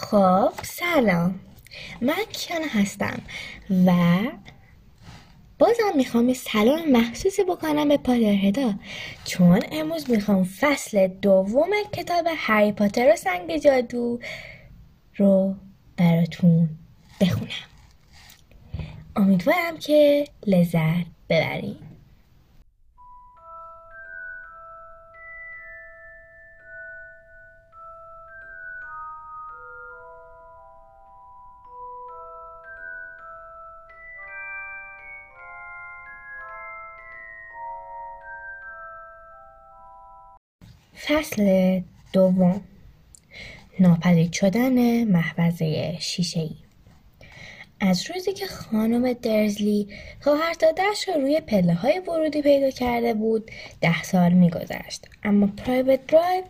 خب سلام. من کیان هستم و بازم می‌خوام یه سلام مخصوصی بکنم به پادرهدا چون امروز می‌خوام فصل دوم کتاب هری پاتر و سنگ جادو رو براتون بخونم. امیدوارم که لذت ببرید فصل دوم. ناپدید شدن محفظه شیشه ای از روزی که خانم درزلی خواهر دادش را روی پله های ورودی پیدا کرده بود ده سال میگذشت. اما پرایوت درایو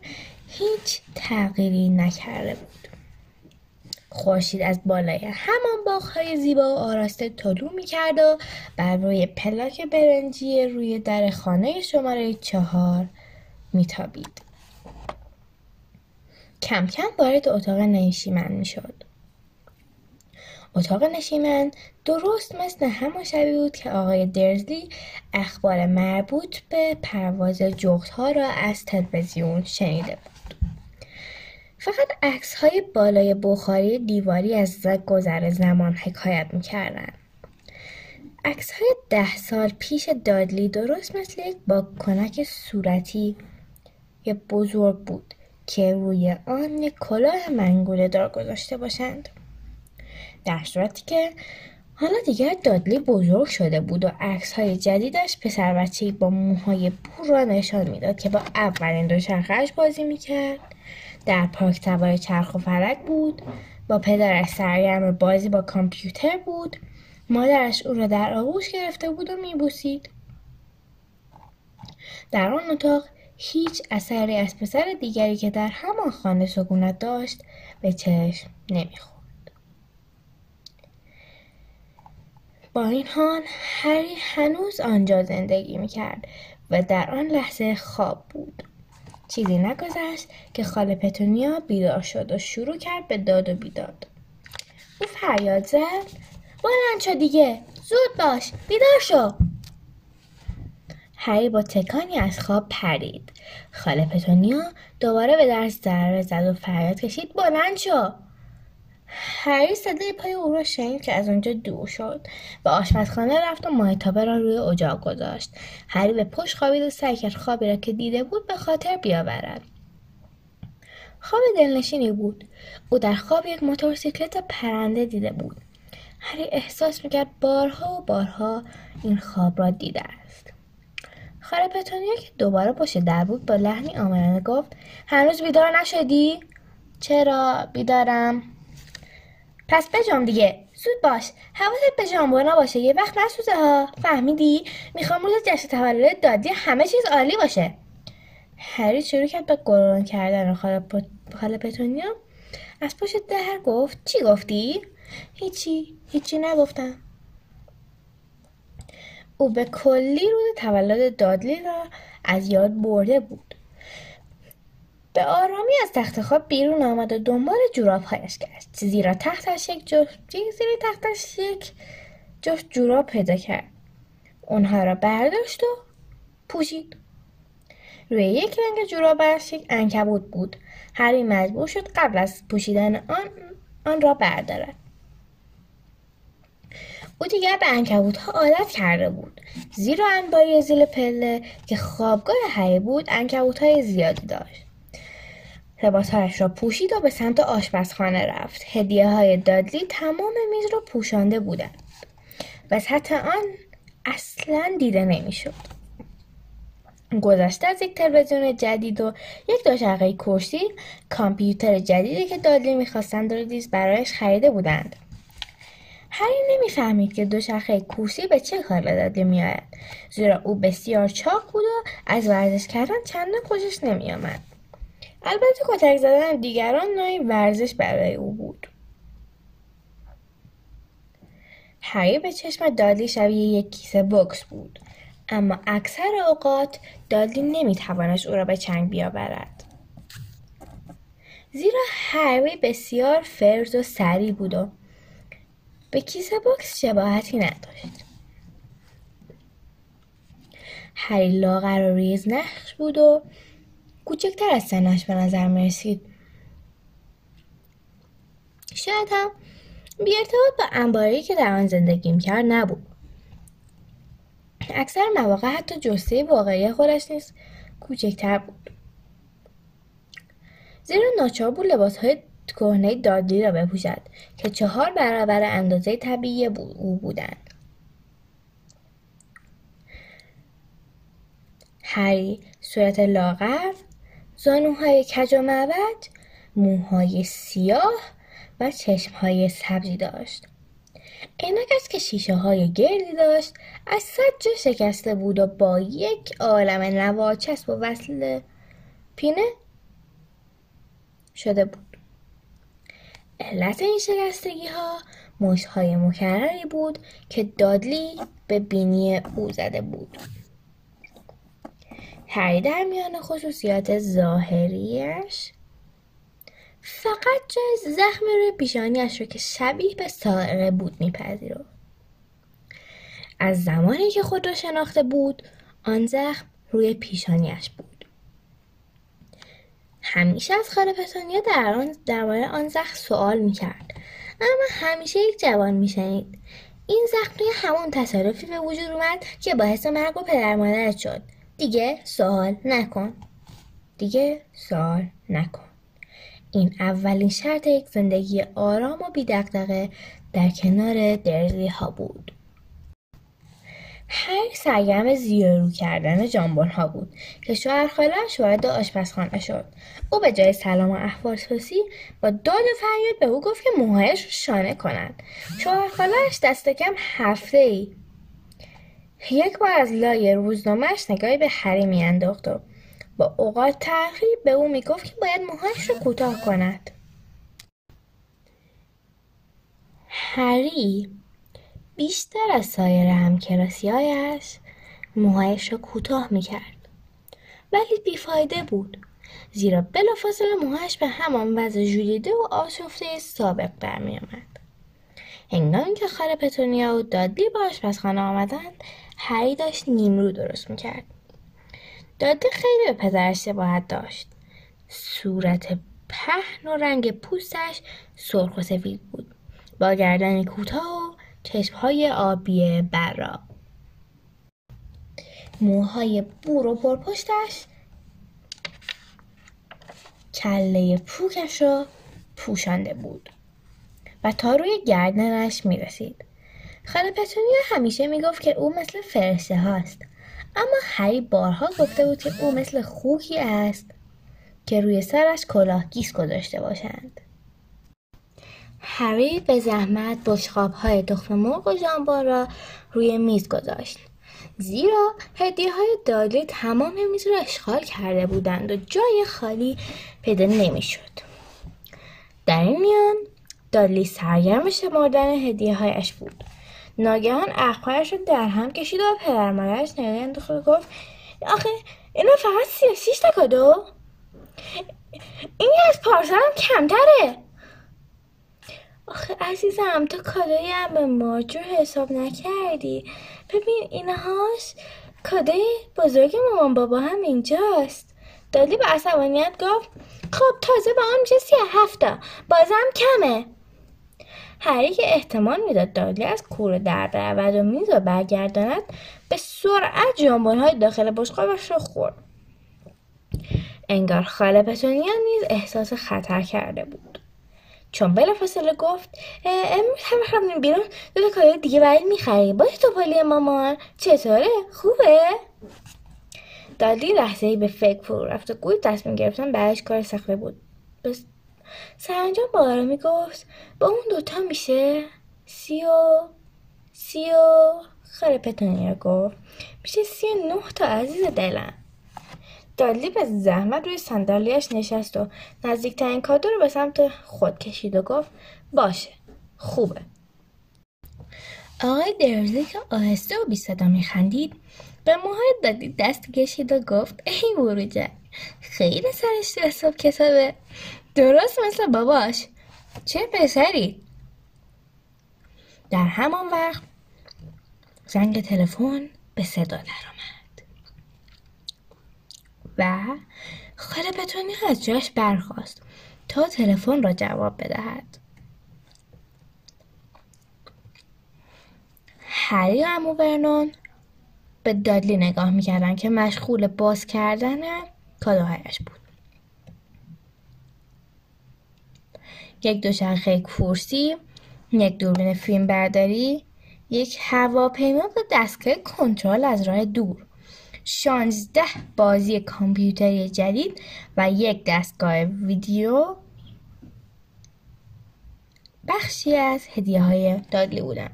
هیچ تغییری نکرده بود. خورشید از بالای همان باغهای زیبا و آراسته طلوع می‌کرد و بر روی پلاک برنجی روی در خانه شماره چهار میتابید. کم کم وارد اتاق نشیمن می‌شد. اتاق نشیمن درست مثل همان شبی بود که آقای درزلی اخبار مربوط به پرواز جغدها را از تلویزیون شنیده بود. فقط عکس های بالای بخاری دیواری از گذر زمان حکایت می‌کردند عکس های ده سال پیش دادلی درست مثل یک با کنک صورتی بزرگ بود. که روی آن یک کلاه منگوله دار گذاشته باشند. در صورتی که حالا دیگر دادلی بزرگ شده بود و عکس های جدیدش پسر بچه با موهای بور را نشان می‌داد که با اولین دوچرخهاش بازی می‌کرد. در پارک سوار چرخ و فلک بود. با پدرش سرگرم بازی با کامپیوتر بود. مادرش او را در آغوش گرفته بود و میبوسید. در آن اتاق هیچ اثری از پسر دیگری که در همان خانه سکونت داشت به چشم نمی‌خورد. با این حال هری هنوز آنجا زندگی می‌کرد و در آن لحظه خواب بود. چیزی نگذشت که خاله پتونیا بیدار شد و شروع کرد به داد و بیداد. او فریاد زد بلند شو دیگه زود باش بیدار شو. هری با تکانی از خواب پرید. خاله پتونیا دوباره به درس ضربه زد و فریاد کشید بلند شو! هری صدای پای او را شنید که از آنجا دور شد و آشپزخانه رفت و ماهتابه را روی اجاق گذاشت. هری به پشت خوابید و سعی کرد خوابی را که دیده بود به خاطر بیاورد. خواب دلنشینی بود. او در خواب یک موتورسیکلت پرنده دیده بود. هری احساس می‌کرد بارها و بارها این خواب را دیده پتونیا که دوباره پشت در بود با لحنی آمرانه گفت هنوز بیدار نشدی؟ چرا بیدارم؟ پس بجام دیگه زود باش حواست به جامبونا باشه یه وقت نسوزه ها. فهمیدی؟ می‌خوام روز جشن تولد دادی همه چیز عالی باشه. هری شروع کرد به گرون کردن خاله, خاله پتونیا. از پشت در گفت چی گفتی؟ هیچی هیچی نگفتم. او به کلی روز تولد دادلی را از یاد برده بود. به آرامی از تخت خواب بیرون آمد و دنبال جورابهایش گشت. زیرا تختش یک جفت زیرا تختش یک جفت جوراب پیدا کرد. اونها را برداشت و پوشید. روی یک رنگ جورابش یک انکبوت بود. هری مجبور شد قبل از پوشیدن آن آن را بردارد. او دیگر به انکبوت ها عادت کرده بود. زیرا انباری زیل پله که خوابگاه هری بود انکبوت های زیادی داشت. لباسهایش را پوشید و به سمت آشپزخانه رفت. هدیه های دادلی تمام میز را پوشانده بودند. و سطح آن اصلا دیده نمی‌شد. گذشته از یک تلویزیون جدید و یک دوچرخه کرسی کامپیوتر جدیدی که دادلی می‌خواستند را دیز برایش خریده بودند. هری نمی‌فهمید که دوچرخه کورسی به چه کار به داده میآید. زیرا او بسیار چاق بود و از ورزش کردن چندان خوشش نمیآمد. البته کتک زدن دیگران نوعی ورزش برای او بود. هری به چشم دادلی شبیه یک کیسه بکس بود. اما اکثر اوقات دادلی نمی‌توانست او را به چنگ بیاورد. زیرا هری بسیار فرز و سری بود و به کیسه بکس شباهتی نداشت. هری لاغر و ریز نقش بود و کوچکتر از سنش به نظر می‌رسید. شاید هم بی ارتباط با انباری که در آن زندگی می‌کرد نبود. اکثر مواقع حتی جسته واقعی خودش نیز کوچکتر بود. زیرا ناچار بود لباس های کهنه دادلی را بپوشد که چهار برابر اندازه طبیعی او بودند. هری صورت لاغر زانوهای کج و معبد موهای سیاه و چشمهای سبزی داشت. عینک است که شیشه های گردی داشت از صد شکسته بود و با یک عالم نواچسب و وصل پینه شده بود. علت این شکستگی ها مشت های مکرری بود که دادلی به بینی او زده بود. هری در میان خصوصیات ظاهریش فقط جای زخم روی پیشانیش رو که شبیه به سائقه بود میپذیرفت. از زمانی که خود را شناخته بود آن زخم روی پیشانیش بود. همیشه از خاله پتانیا در آن درباره آن زخم سوال می‌کرد. اما همیشه یک جوان میشنید. این زخم توی همون تصادفی به وجود اومد که باعث مرگ و پدر مادرت شد. دیگه سوال نکن. دیگه سوال نکن. این اولین شرط یک زندگی آرام و بیدقدقه در کنار درزی ها بود. هر سرگرم زیارو کردن جانبون ها بود که شوهر خالش وارد آشپزخانه شد. او به جای سلام و احوالپرسی با داد فریاد به او گفت که موهایش رو شانه کند شوهر خالش دست کم هفته ای یک بار از لای روزنامهش نگاهی به هری میانداخت و با اوقات تأخیر به او می‌گفت که باید موهایش رو کوتاه کند. هری بیشتر از سایر همکلاسیهایش موهایش را کوتاه می‌کرد. ولی بیفایده بود زیرا بلافاصله موهایش به همان وضع ژولیده و آشفته سابق برمیآمد. هنگامی که خاله پتونیا و دادلی به آشپزخانه آمدند هری داشت نیمرو درست می‌کرد. دادلی خیلی به پدرش شباهت داشت. صورت پهن و رنگ پوستش سرخ و سفید بود. با گردن کوتاه و چشمهای آبی برا. موهای بور و پرپشتش کله پوکش را پوشانده بود. و تا روی گردنش می رسید. خاله پتونیا همیشه می‌گفت که او مثل فرشته هاست. اما هری بارها گفته بود که او مثل خوکی است که روی سرش کلاهگیس گذاشته باشند. هری به زحمت بشقاب های تخم مرغ و ژامبون را روی میز گذاشت. زیرا هدیه های دادلی تمام میز را اشغال کرده بودند و جای خالی پیدا نمی‌شد. در این میان دادلی سرگرم شمردن هدیه هایش بود. ناگهان اخبارش رو در هم کشید و پدر مادرش نگاه انداخت و گفت آخه اینا فقط سی و شیش تا کادو این از پارسال کمتره. آخه عزیزم تو کادوی هم به ماجور حساب نکردی؟ ببین اینهاش کادوی بزرگ مامان بابا هم اینجاست. دادی به عصبانیت گفت خب تازه به آن میشه سی هفته بازم کمه. هری که احتمال می‌داد دادلی از کوره در برود و میز و برگرداند به سرعت های داخل بشقابش را خورد. انگار خاله پتونیا نیز احساس خطر کرده بود. چون بلافاصله گفت امروز همه رفتیم بیرون دو تا دیگه برای می‌خری باشه توپالی مامان. چطوره؟ خوبه؟ دادی لحظه ای به فکر فرو رفت و گوی تصمیم گرفتن برایش کار سخته بود. بس سرانجام با آرامی گفت با اون دوتا میشه؟ سی و سی و خاله پتونیا گفت. میشه سی و نه تا عزیز دلم. دادلی به زحمت روی صندلیاش نشست و نزدیکترین کادو رو به سمت خود کشید و گفت باشه خوبه. آقای درزی که آهسته و بی صدا میخندید به موهای دادی دست کشید و گفت ای بروجک خیلی سرش تو حساب کتابه. درست مثل باباش. چه پسری؟ در همان وقت زنگ تلفن به صدا درآمد و خاله پتونی از جاش برخواست تا تلفن را جواب بدهد. هری و امو ورنون به دادلی نگاه می‌کردن که مشغول باز کردن کادوهایش بود. یک دوچرخه کورسی یک دوربین فیلم برداری یک هواپیما با دستگاه کنترل از راه دور. شانزده بازی کامپیوتری جدید و یک دستگاه ویدیو. بخشی از هدیه های دادلی بودن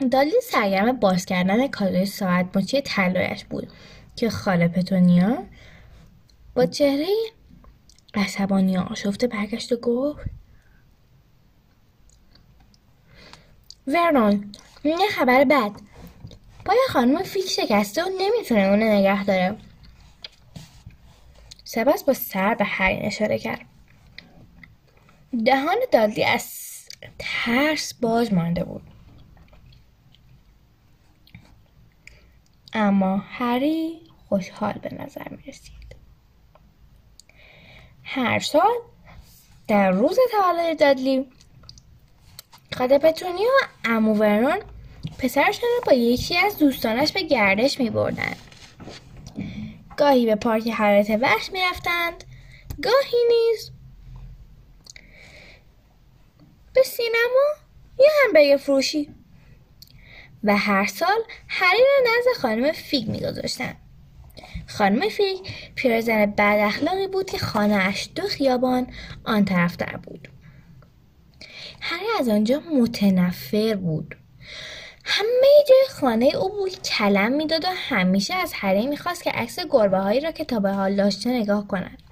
دادلی سرگرم باز کردن کادوی ساعت مچی طلایش بود که خاله پتونیا؟ با چهره عصبانی آشفته برگشت و گفت ورنون یه خبر بد. پای خانم فیک شکسته و نمی‌تونه اونو نگه داره. سپس با سر به هری اشاره کرد. دهان دادلی از ترس باز مانده بود. اما هری خوشحال به نظر می رسید. هر سال در روز تولد دادلی خاله پتونیا و عمو ورنون پسرشون رو با یکی از دوستانش به گردش می بردن. گاهی به پارک حیات وحش می رفتند گاهی نیز به سینما یا همبرگر فروشی. و هر سال هری را نزد خانم فیگ میگذاشتند خانم فیگ پیرزن بد اخلاقی بود که خانهاش دو خیابان آن طرفتر بود. هری از آنجا متنفر بود. همه جای خانه او بود کلم می‌داد و همیشه از هری می‌خواست که عکس گربه هایی را که تا به حال داشته نگاه کند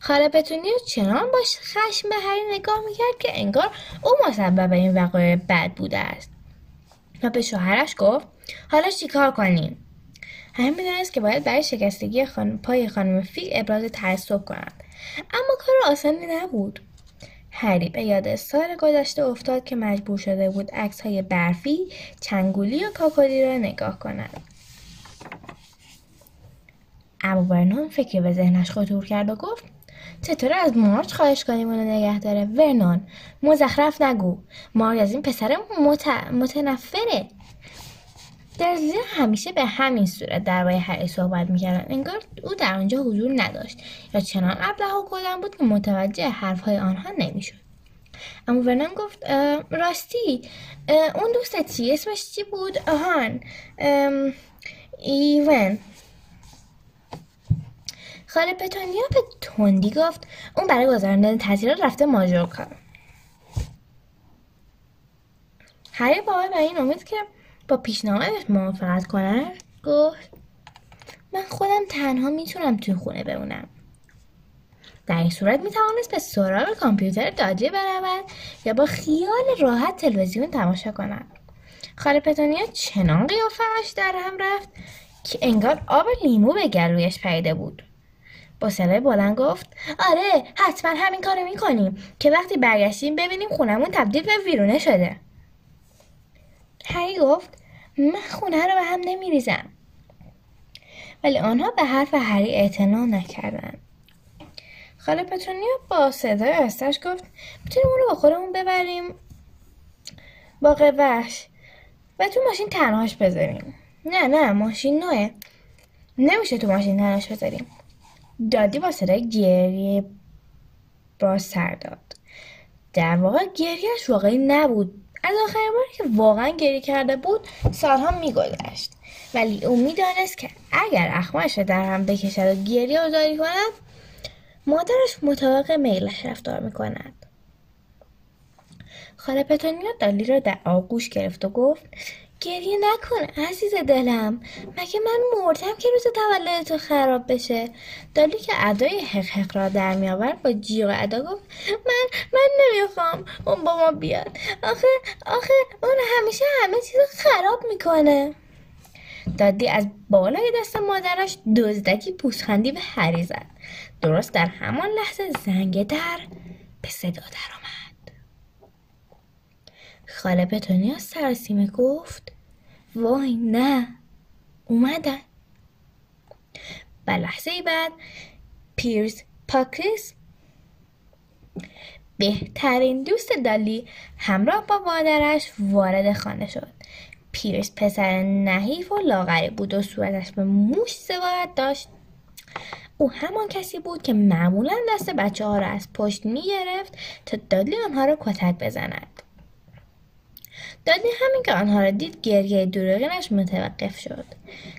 خاله پتونیا چنان باش خشم به هری نگاه می‌کرد که انگار او مسبب این وقایع بد بوده است. و به شوهرش گفت حالا چیکار کنیم؟ همه می‌دونست که باید برای شکستگی خان... پای خانم فیل ابراز تعصب کنند. اما کار آسانی نبود. هری به یاد سال گذشته افتاد که مجبور شده بود عکس های برفی چنگولی و کاکلی را نگاه کند. اما فکری به ذهنش خطور کرد و گفت چطور از مارچ خواهش کنیم اونو نگه داره؟ ورنون مزخرف نگو. مارچ از این پسر مت... متنفره. در زیر همیشه به همین صورت درباره هری صحبت می‌کردن. انگار او در آنجا حضور نداشت یا چنان ابله و کلن بود که متوجه حرفهای آنها نمی‌شد. اما ورنان گفت راستی اون دوستت چی اسمش چی بود؟ آهان ایون. خاله پتونیا به تندی گفت اون برای گذراندن تعطیلات رفته ماژورکا هری باور به این امید که با پیشنهادش موافقت کنه؟ گفت. من خودم تنها می‌تونم توی خونه بمونم. در این صورت می‌توانست به سراغ کامپیوتر داجه برود یا با خیال راحت تلویزیون تماشا کند. خاله پتونیا چنان قیافهاش در هم رفت که انگار آب لیمو به گلویش پیده بود. با صدای بلند گفت آره حتما همین کارو می‌کنیم که وقتی برگشتیم ببینیم خونمون تبدیل به ویرونه شده. هری گفت من خونه رو به هم نمیریزم. ولی آنها به حرف هری اعتنا نکردند. خاله پترونیا با صدای استش گفت می‌تونیم اون رو با خودمون ببریم؟ باقی وحش. و تو ماشین تنهاش بذاریم. نه نه ماشین نوه نمیشه تو ماشین تنهاش بذاریم. دادی با صدای گریه باز سر داد. در واقع گریهش واقعی نبود. از آخرین باری که واقعا گریه کرده بود سالها میگذشت. ولی او می‌دانست که اگر اخمش در هم بکشد و گریه و زاری کند مادرش مطابق میلش رفتار می‌کند. خاله پتونیا دالی را در آغوش گرفت و گفت گریه نکن عزیز دلم. مگه من مردم که روز تولد تو خراب بشه؟ دالی که ادای حق را در میآورد با جیغ ادا گفت من من نمی‌خوام اون با ما بیاد. آخه آخه اون همیشه همه چیز خراب می‌کنه. دادی از بالای دست مادرش دزدکی پوزخندی به هری زد. درست در همان لحظه زنگ در به صدا درآمد خاله پتونیا سرسیمه گفت وای نه اومدن. و لحظه بعد پیرز پاکریس بهترین دوست دالی همراه با مادرش وارد خانه شد. پیرس پسر نحیف و لاغری بود و صورتش به موش سوارت داشت. او همان کسی بود که معمولا دست بچه ها را از پشت می گرفت تا دادلی آنها را کتک بزند. دادلی همین که آنها را دید گریه دروغینش متوقف شد.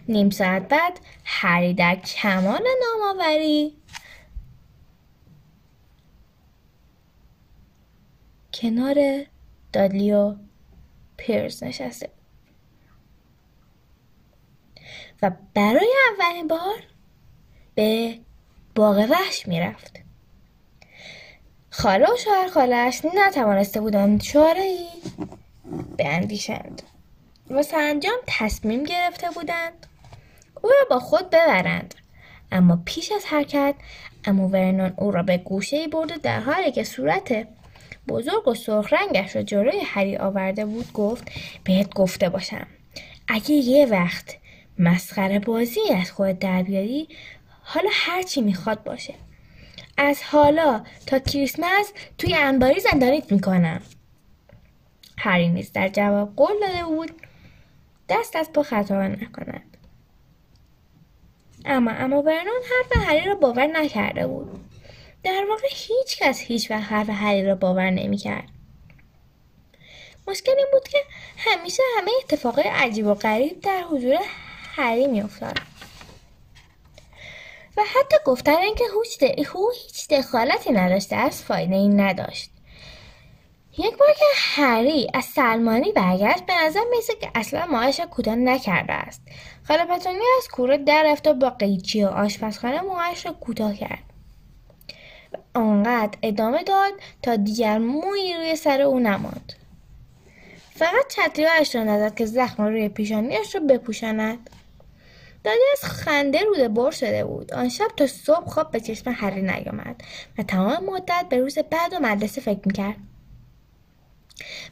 نیم ساعت بعد هری در کمال نامآوری. کنار دادلی و پیرز نشسته و برای اولین بار به باغ وحش می‌رفت. خاله و شوهر خالش نتوانسته بودند چاره بیندیشند و سرانجام تصمیم گرفته بودند. او را با خود ببرند. اما پیش از حرکت امو ورنون او را به گوشه برد و در حالی که صورت بزرگ و سرخ رنگش را جلوی هری آورده بود گفت بهت گفته باشم اگه یه وقت مسخره بازی از خود در بیاری حالا هرچی می‌خواد باشه. از حالا تا کریسمس توی انباری زندانیت می‌کنم. هری نیز در جواب قول داده بود دست از پا خطا نکند. اما اما برنون حرف هری را باور نکرده بود. در واقع هیچ کس هیچ وقت حرف هری را باور نمی‌کرد مشکل این بود که همیشه همه اتفاقای عجیب و غریب در حضور هری میافتاد و حتی گفتن اینکه هو هیچ دخالتی نداشته است فایده ای نداشت. یک بار که هری از سلمانی برگشت به نظر میسه که اصلا ماهش کوتاه نکرده است. خاله پتونی از کوره در رفت و با قیچی و آشپزخانه موهاش را کوتاه کرد. آنقدر ادامه داد تا دیگر موی روی سر او نماند. فقط چتریهایش را نزد که زخم روی پیشانیش را بپوشاند. دادی از خنده روده بر شده بود. آن شب تا صبح خواب به چشم هری نیامد و تمام مدت به روز بعد و مدرسه فکر می‌کرد.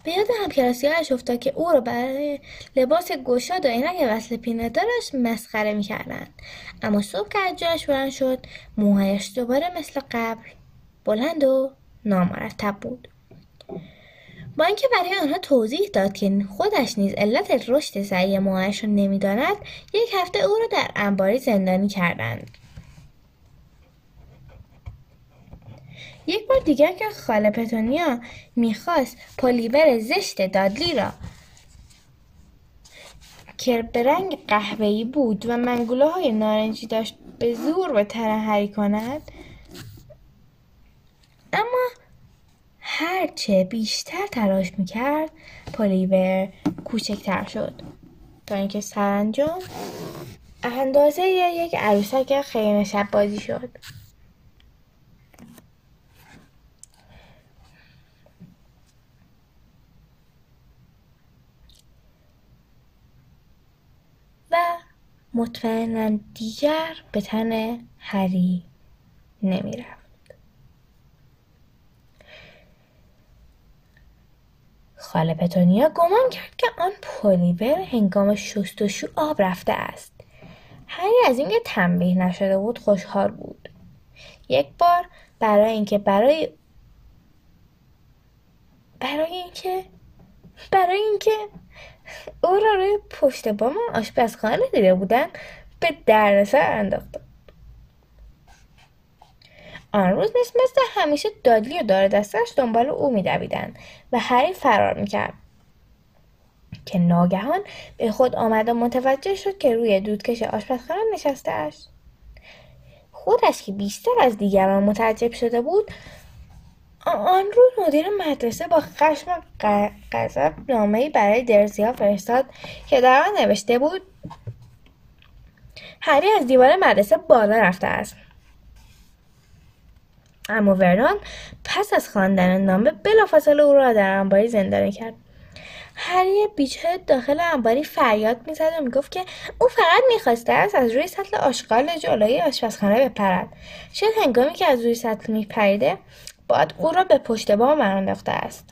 به یاد همکلاسیهایش افتاد که او را برای لباس گشاد و عینک وصل پینه دارش مسخره می‌کردند اما صبح که از جایش بلند شد موهایش دوباره مثل قبل بلند و نامرتب بود. با اینکه برای آنها توضیح داد که خودش نیز علت رشد سعی موهایش را نمی‌داند یک هفته او را در انباری زندانی کردند. یک بار دیگر که خاله پتونیا می‌خواست پلیور زشت دادلی را. که به رنگ قهوه‌ای بود و منگوله های نارنجی داشت به زور به ترهری کند. اما هرچه بیشتر تلاش می‌کرد پلیور کوچکتر شد. تا اینکه سرانجام اندازه یک عروسک خیلی شب بازی شد و مطمئنا دیگر به تن هری نمی‌رفت. خاله پتونیا گمان کرد که آن پلیور هنگام شستشو آب رفته است. هری از اینکه تنبیه نشده بود خوشحال بود. یک بار برای اینکه برای برای اینکه برای اینکه او را روی پشت بام آشپزخانه دیده بودن به دردسر انداخته. آن روز نیز مثل همیشه دادلی و دار دستش دنبال او میدویدند و هری فرار می‌کرد. که ناگهان به خود آمد و متوجه شد که روی دودکش آشپزخانه نشسته است خودش که بیشتر از دیگران متعجب شده بود آن روز مدیر مدرسه با خشم غضب نامهای برای درزی ها فرستاد که در آن نوشته بود هری از دیوار مدرسه بالا رفته است. اما ورنان پس از خواندن نامه بلافاصله او را در انباری زندانی کرد. هری بیچاره داخل انباری فریاد می‌زد و می‌گفت که او فقط می‌خواسته است از روی سطل آشغال جلوی آشپزخانه بپرد. شاید هنگامی که از روی سطل میپریده باد او را به پشت بام انداخته است.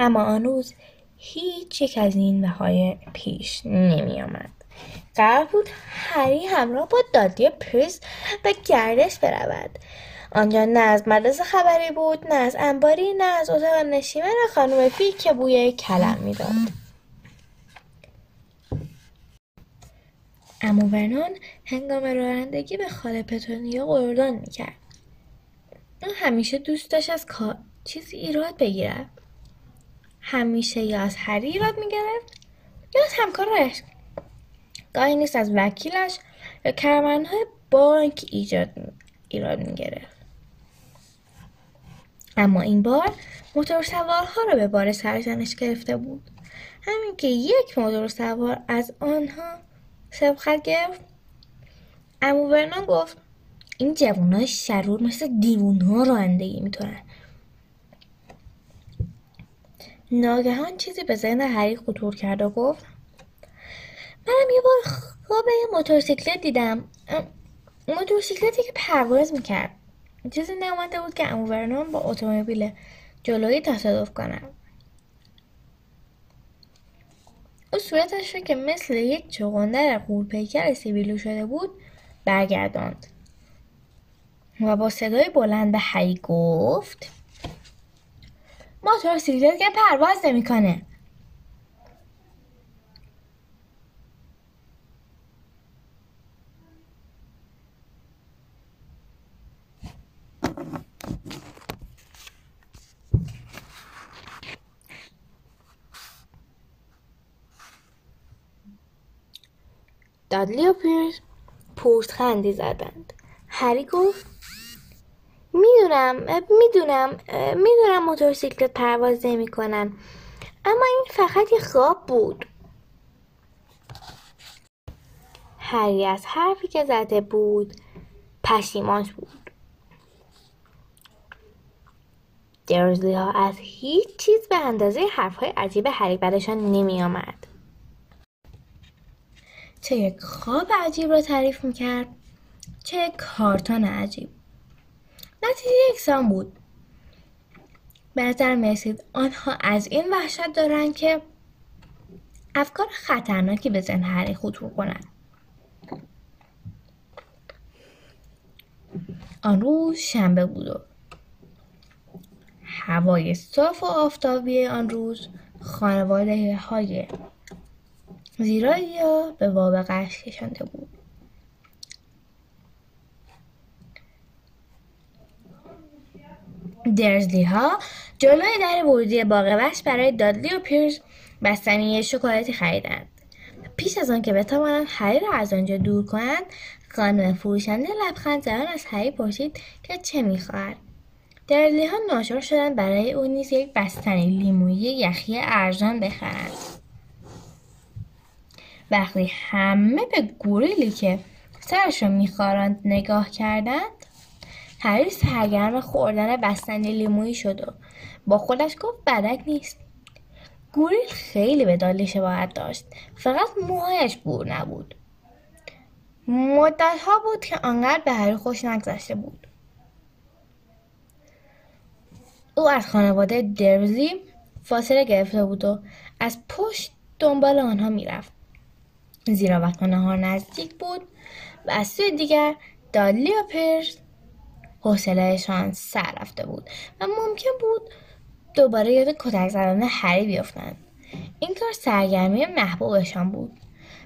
اما آن روز هیچ یک از این بهای پیش نمی آمد. قرار بود هری همراه با دادی پرس به گردش برود. آنجا نه از مدرسه خبری بود نه از انباری نه از اتاق نشیمن خانم فی که بوی کلم می‌داد. امو ورنون هنگام رانندگی به خاله پتونیا قردان می‌کرد. اون همیشه دوست داشت از کار چیزی ایراد بگیرد. همیشه یا از هری ایراد می‌گرفت یا از همکارش. گاهی نیست از وکیلش یا کرمنهای بانک ایجاد ایراد می‌گرفت. اما این بار موتور سوارها را به بار سرزنش گرفته بود. همین که یک موتور سوار از آنها سبقت گرفت. امو ورنان گفت این های شرور مثل دیوونها رانندگی می‌تونن ناگهان چیزی به ذهن هری خطور کرد و گفت منم یه بار خواب یه موتورسیکلت دیدم. موتورسیکلتی که پرواز می‌کرد. چیزی نمانده بود که امو ورنون با اتومبیل جلویی تصادف کنم. او صورتش رو که مثل یک چغندر قورپیکر سیبیلو شده بود برگرداند. و با صدای بلند به هی گفت موتورسیکلت که پرواز نمی‌کنه. دادلی و پیرس پورت خندی زدند. هری گفت می‌دونم می‌دونم می‌دونم موتورسیکلت پرواز نمی‌کنن. اما این فقط یه خواب بود. هری از حرفی که زده بود پشیمان بود. درزلی ها از هیچ چیز به اندازه حرف های عجیب هری بدشان نمی آمد. چه یک خواب عجیب را تعریف می‌کرد چه یک کارتون عجیب. نتیجه یکسان بود. به نظر می‌رسید آنها از این وحشت دارند که افکار خطرناکی به ذهن هری خطور کنند. آن روز شنبه بود و هوای صاف و آفتابی آن روز خانواده های زیرایی به وابقش کشانده بود. درزلی ها جلوی در ورودی باغ وحش برای دادلی و پیرز بستنی شکلاتی خریدند. پیش از آنکه بتوانند هری را از آنجا دور کنند خانم فروشنده لبخند زدن از هری پرسید که چه می‌خواهد. درزلی ها ناچار شدند برای او نیز یک بستنی لیمویی یخی ارزان بخرند. وقتی همه به گوریلی که سرش را میخواراند نگاه کردند هری سرگرم خوردن بستنی لیمویی شد و با خودش گفت بدک نیست. گوریل خیلی به دالی شباهت داشت. فقط موهایش بور نبود. مدت ها بود که آنقدر به هری خوش نگذشته بود. او از خانواده درزی فاصله گرفته بود و از پشت دنبال آنها می‌رفت. زیرا وقت نهار نزدیک بود و از سوی دیگر دالی و پرس حوصلهشان سر رفته بود و ممکن بود دوباره یاد کتک زدن هری بیفتند این کار سرگرمی محبوبشان بود.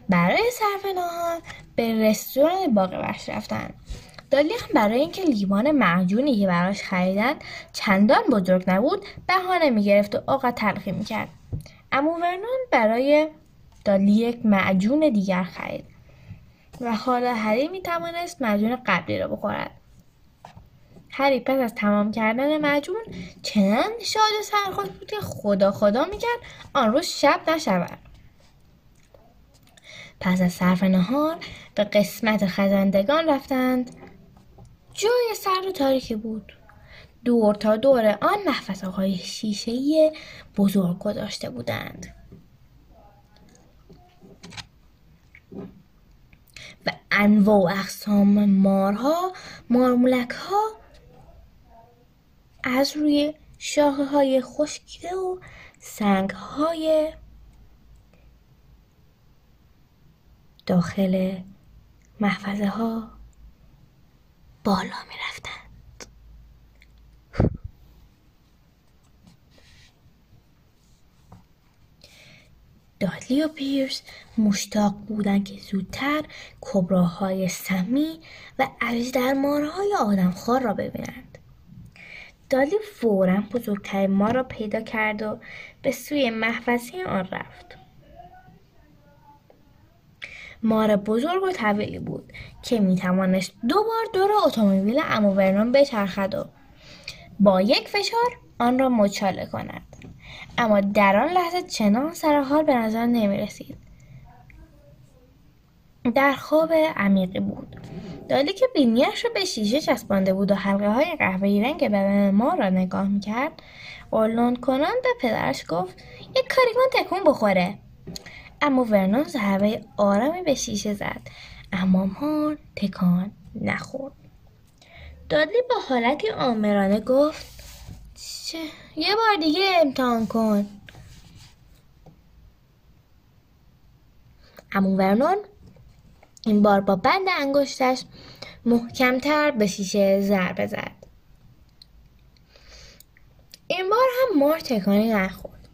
برای صرف نهار به رستوران باغ وحش رفتند دالی هم برای اینکه لیوان معجونی که براش خریدن چندان بزرگ نبود بهانه می‌گرفت و آقا تلخی می‌کرد. امو ورنون برای دالی یک معجون دیگر خرید. و حالا هری می توانست معجون قبلی را بخورد. هری پس از تمام کردن معجون چنان شاد و سرخوش بود که خدا خدا می‌کرد آن روز شب نشود. پس از صرف نهار به قسمت خزندگان رفتند. جای سرد و تاریکی بود. دور تا دور آن محفظه های شیشه بزرگ گذاشته بودند. و انواع و اقسام مارها مارمولک ها از روی شاخه های خشکیده و سنگ های داخل محفظه ها بالا می رفتند. دادلی و پیرس مشتاق بودند که زودتر کبراهای سمی و اژدرمارهای آدمخوار را ببینند دادلی فورا بزرگترین ما را پیدا کرد و به سوی محفظه آن رفت. مار بزرگ و طویلی بود که می توانست دو بار دور اتومبیل امو ورنون بچرخد و با یک فشار آن را مچاله کند. اما در آن لحظه چنان سرحال به نظر نمی رسید در خواب عمیقی بود. دالی که بینیش را به شیشه چسبانده بود و حلقه های قهوه‌ای رنگ بدن ما را نگاه می‌کرد اولون کنان به پدرش گفت یک کاری کن تکون بخوره. اما ورنون ضربه آرامی به شیشه زد. اما مار تکان نخورد. دادلی با حالتی آمرانه گفت چه؟ یه بار دیگه امتحان کن. اما ورنون این بار با بند انگشتش محکمتر به شیشه ضربه زد. این بار هم مار تکانی نخورد.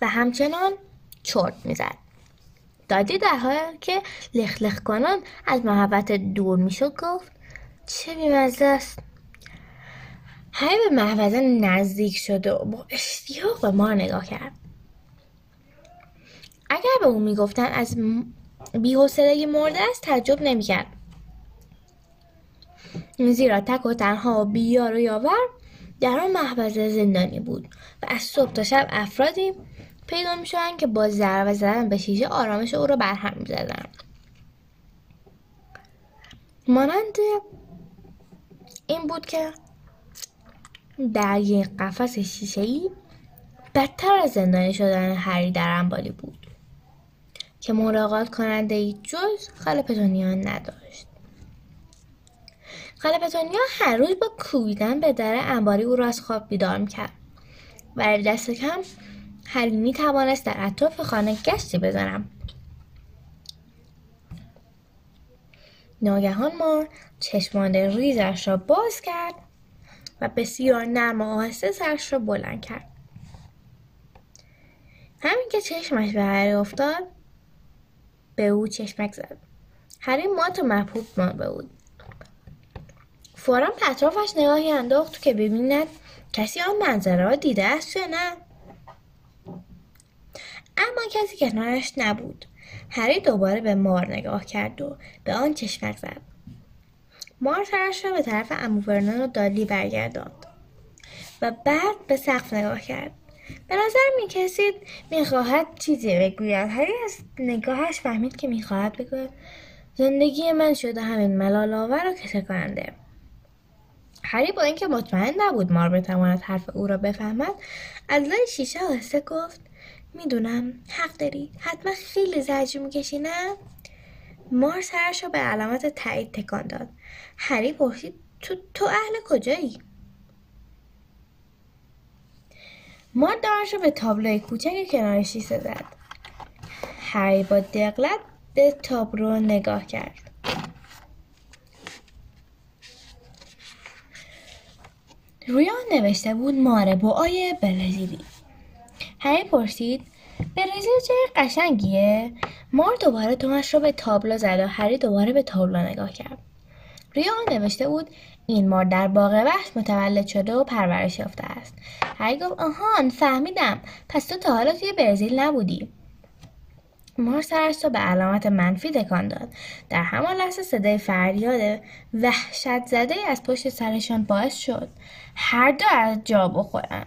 و همچنان چرت می‌زد. دادی در حالی که لخ کنان از محبت دور می‌شد گفت چه بیمزه است. هی به محوزه نزدیک شد و با اشتیاق به ما نگاه کرد. اگر به او می‌گفتن از بیحوصلگی مرده است تعجب نمی‌کرد زیرا تک و تنها و بیار و یاور در آن محوزه زندانی بود و از صبح تا شب افرادی پیدا می که با ضربه زدن به شیشه آرامش او را برهم می زدن. مانند این بود که در یک قفس شیشه ای بدتر از زندانی شدن هری در انبالی بود که ملاقات کننده ای جز خاله پتونیا نداشت. خاله پتونیا هر روز با کوبیدن به در انباری او را از خواب بیدار می‌کرد. و دست کم می توانست در اطراف خانه گشتی بزنم ناگهان مار چشمان ریزش را باز کرد و بسیار نرم و آهسته سرش را بلند کرد. همین که چشمش به هری افتاد به او چشمک زد. هری مات و محبوب مانده بود فورا به اطرافش نگاهی انداخت که ببیند کسی آن منظره را دیده است یا نه. اما کسی کنارش نبود. هری دوباره به مار نگاه کرد و به آن چشمک زد. مار سرش را به طرف امو و دالی برگرداند و بعد به سقف نگاه کرد. به نظر می کسید می‌خواهد چیزی بگوید. هری از نگاهش فهمید که می‌خواهد بگوید. زندگی من شده همین ملال آور و کسه کننده. هری با اینکه مطمئن نبود مار بتواند حرف او را بفهمد از لای شیشه آهسته گفت می‌دونم حق داری. حتما خیلی زجر می‌کشی نه؟ مار سرش رو به علامت تایید تکان داد. هری پرسید تو, تو اهل کجایی؟ مار دارش رو به تابلوی کوچک کنار شیشه زد هری با دقلت به تابلو نگاه کرد. روی آن نوشته بود ماره آیه برزیلی. هری پرسید برزیل جای قشنگیه؟ مار دوباره تومش رو به تابلو زد و هری دوباره به تابلو نگاه کرد. روی آن نوشته بود این مار در باغ وحش متولد شده و پرورش یافته است. هری گفت آهان فهمیدم. پس تو تا حالا توی برزیل نبودی. مار سرش رو به علامت منفی تکان داد. در همان لحظه صدای فریاد وحشت زده از پشت سرشان باعث شد هر دو از جا بخورند.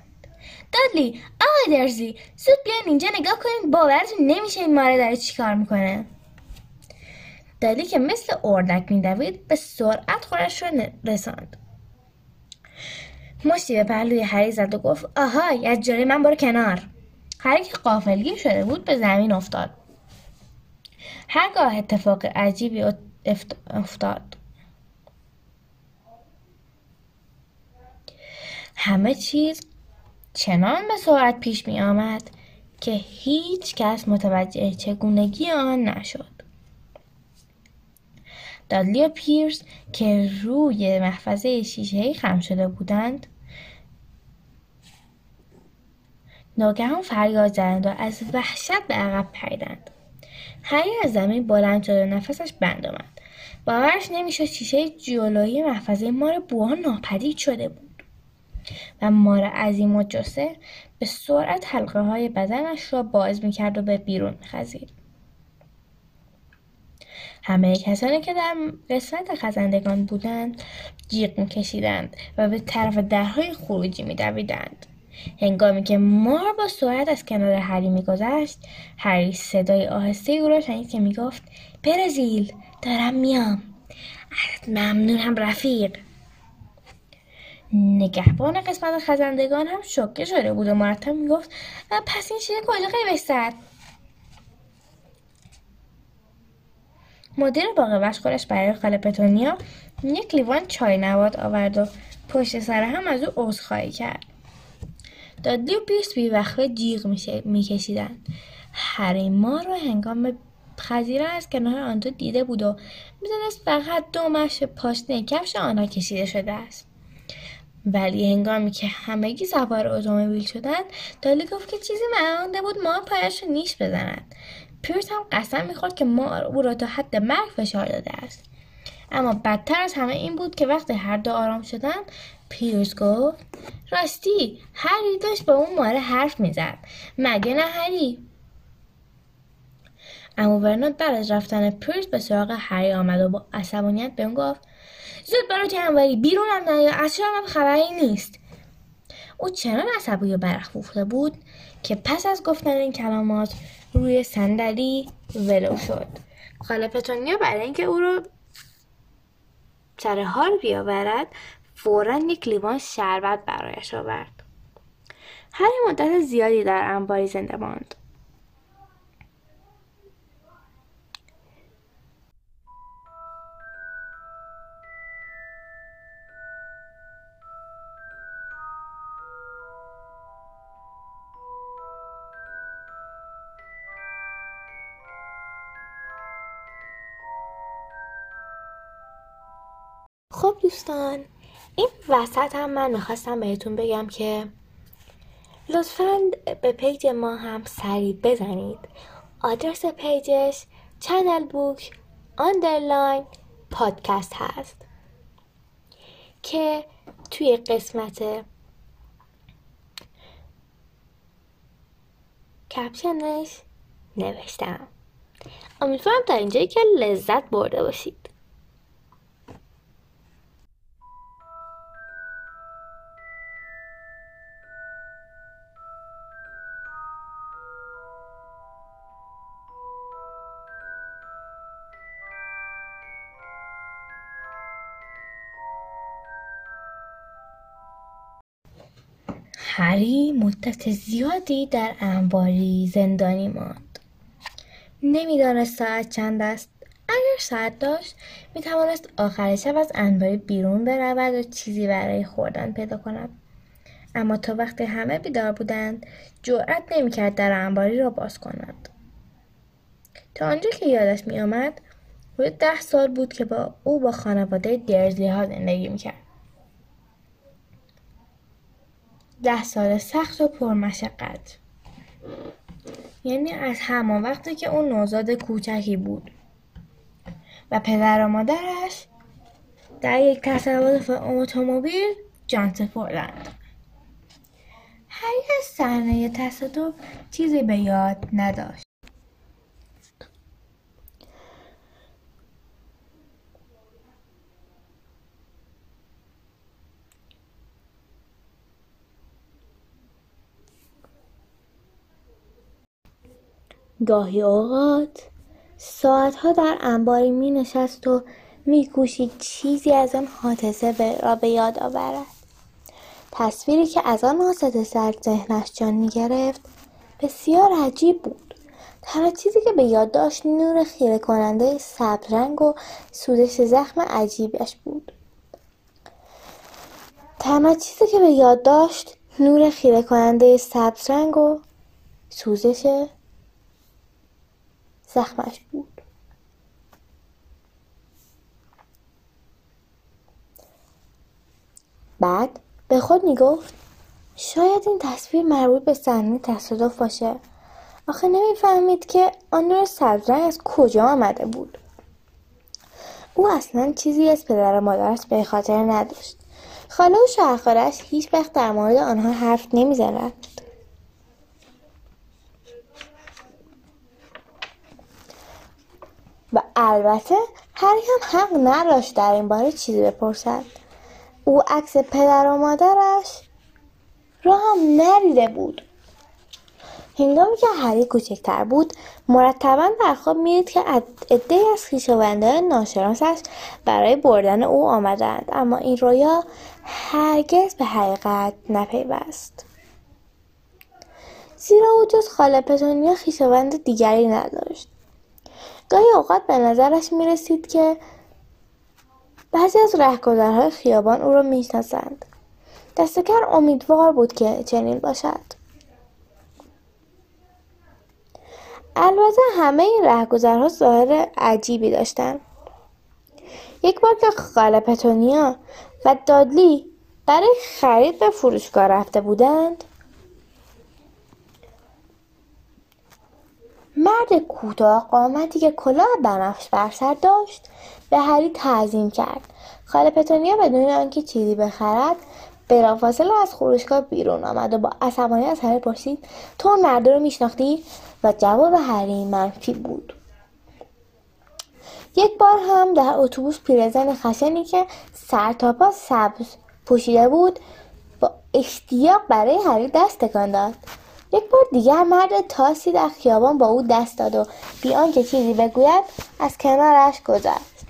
دادلی آقای درزی زود بیاین اینجا نگاه کنیم. باورتون نمیشه این ماره داره چیکار می‌کنه؟ دالی که مثل اردک میدوید به سرعت خودش را رساند. مشتی به پهلوی هری زد و گفت آهای از جلوی من برو کنار. هری که قافلگیر شده بود به زمین افتاد. هرگاه اتفاق عجیبی افتاد. همه چیز چنان به سرعت پیش می آمد که هیچ کس متوجه چگونگی آن نشد. دادلی و پیرس که روی محفظه شیشه خم شده بودند ناگهان فریاد زدند و از وحشت به عقب پریدند. هری از زمین بلند شد و نفسش بند آمد. باورش نمی‌شد شیشه جلویی محفظه مار بوها ناپدید شده بود. و مار عظیم و جسه به سرعت حلقه های بدنش را باز می‌کرد و به بیرون میخزید. همه کسانی که در قسمت خزندگان بودند جیغ میکشیدند و به طرف درهای خروجی میدویدند. هنگامی که مار با سرعت از کنار هری میگذشت هری صدای آهسته او را شنید که می‌گفت برزیل دارم میام. ممنونم رفیق. نگهبان قسمت خزندگان هم شوکه شده بود و مرتب می‌گفت پس این شیر کجا قیبستد مدیر باغ وش خودش برای خاله پتونیا یک لیوان چای نواد آورد و پشت سر هم از او عذرخواهی کرد. دادلی و پیرس وقفه جیغ میکشیدند هری ما رو هنگام خزیره از کنار آن دیده بود و می‌دانست فقط دو مش پاشنه کفش آنها کشیده شده است. ولی هنگامی که همگی سوار اتومبیل شدند دالی گفت که چیزی مانده بود ما پایش رو نیش بزند پیرس هم قسم می‌خورد که ما او را تا حد مرگ فشار داده است. اما بدتر از همه این بود که وقتی هر دو آرام شدند پیرس گفت راستی هری داشت با اون ماره حرف می‌زد. مگه نه هری؟ اما ورنات بعد از رفتن پیرس به سراغ هری آمد و با عصبانیت به اون گفت زود برو جنوری بیرونم نیا از شما خبری نیست. او چنان عصبی و برافروخته بود که پس از گفتن این کلمات روی صندلی ولو شد. خاله پتونیا برای اینکه او رو سر حال بیاورد فورا یک لیوان شربت برایش آورد. هر مدت زیادی در انباری زنده ماند. دوستان این وسط هم من می‌خواستم بهتون بگم که لطفا به پیج ما هم سری بزنید. آدرس پیجش channel book underline podcast هست که توی قسمت caption ش نوشتم. امیدوارم تا اینجایی که لذت برده باشید. هری مدت زیادی در انباری زندانی ماند. نمی‌دانست ساعت چند است اگر ساعت داشت می‌توانست آخر شب از انباری بیرون برود و چیزی برای خوردن پیدا کند. اما تا وقتی همه بیدار بودند جرأت نمی‌کرد در انباری را باز کند. تا آنجا که یادش میآمد حدود ده سال بود که با او با خانواده درزلی ها زندگی می‌کرد. ده سال سخت و پرمشقت. یعنی از همان وقتی که اون نوزاد کوچکی بود. و پدر و مادرش در یک تصادف اتومبیل جان سپردند. هر از صحنه تصادف چیزی به یاد نداشت. گاهی اوقات ساعتها در انباری می نشست و می کوشید چیزی از آن حادثه را به یاد آورد. تصویری که از آن حادثه در ذهنش جان می گرفت بسیار عجیب بود. تنها چیزی که به یاد داشت نور خیره کننده سبزرنگ و سوزش زخم عجیبش بود. تنها چیزی که به یاد داشت نور خیره کننده سبزرنگ و سوزش زخمش بود. بعد به خود می‌گفت شاید این تصویر مربوط به صحنه تصادف باشه. آخه نمی‌فهمید که آن نور سبزرنگ از کجا آمده بود. او اصلا چیزی از پدر و مادرش به خاطر نداشت. خاله و شوهرخالهاش هیچ وقت در مورد آنها حرف نمی‌زنند و البته هری هم حق نداشت در این باره چیزی بپرسد. او عکس پدر و مادرش را هم ندیده بود. هنگامی که هری کوچکتر بود مرتبا در خواب می‌دید که عدهای از خویشاوندان ناشناسش برای بردن او آمدند. اما این رویا هرگز به حقیقت نپیوست. زیرا او جز خاله پتونیا خویشاوند دیگری نداشت. گاهی اوقات به نظرش می رسید که بعضی از رهگذرهای خیابان او را می‌شناسند. دستکر امیدوار بود که چنین باشد. البته همه این رهگذرها ظاهر عجیبی داشتند یک بار که خاله پتونیا و دادلی برای خرید به فروشگاه رفته بودند مرد کوتاه قامتی که کلاه بنفش بر سر داشت به هری تعظیم کرد. خاله پتونیا بدون آنکه چیزی بخرد بلافاصله از فروشگاه بیرون آمد و با عصبانی از هری پرسید تو اون مرد رو میشناختی؟ و جواب هری منفی بود. یک بار هم در اتوبوس پیرزن خشنی که سر تا پا سبز پوشیده بود با اشتیاق برای هری دست تکان داد. یک بار دیگر مرد تاسی در خیابان با او دست داد و بی آنکه چیزی بگوید از کنارش گذشت.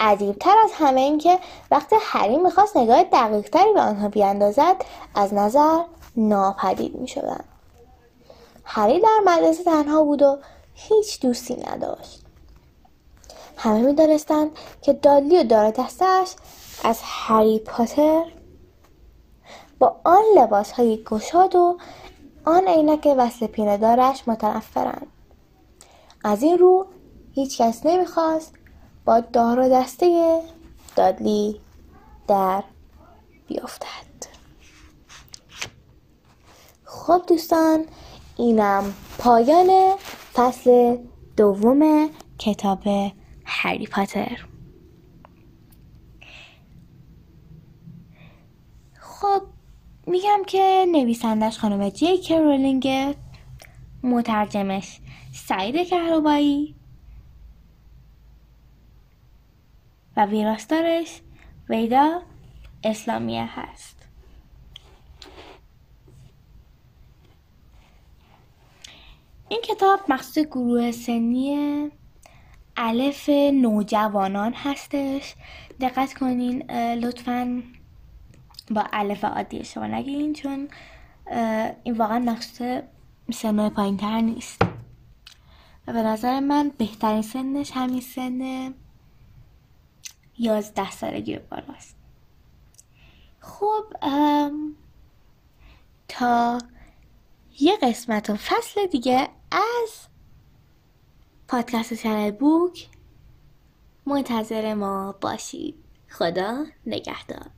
عجیبتر از همه این که وقتی هری می‌خواست نگاه دقیقتری به آنها بیاندازد از نظر ناپدید می‌شدند. هری در مدرسه تنها بود و هیچ دوستی نداشت. همه می‌دانستند که دادلی و دار دستش از هری پاتر با آن لباس های گشاد و آن عینک وصل پینه دارش متنفرند. از این رو هیچ کس نمی‌خواست با دار و دسته دادلی در بیافتد خب دوستان اینم پایان فصل دوم کتاب هری پاتر. خب میگم که نویسندش خانم جی رولینگ. مترجمش سعید کهربایی. و ویراستارش ویدا اسلامیه هست. این کتاب مخصوص گروه سنی الف نوجوانان هستش. دقت کنین لطفا با الف عادی شما نگین چون این واقعا مخصوص سنهای پایین تر نیست. و به نظر من بهترین سنش همین سن یازده سالگی بالاست. خب تا یه قسمت و فصل دیگه از پادکست چنل بوک منتظر ما باشید. خدا نگهدار.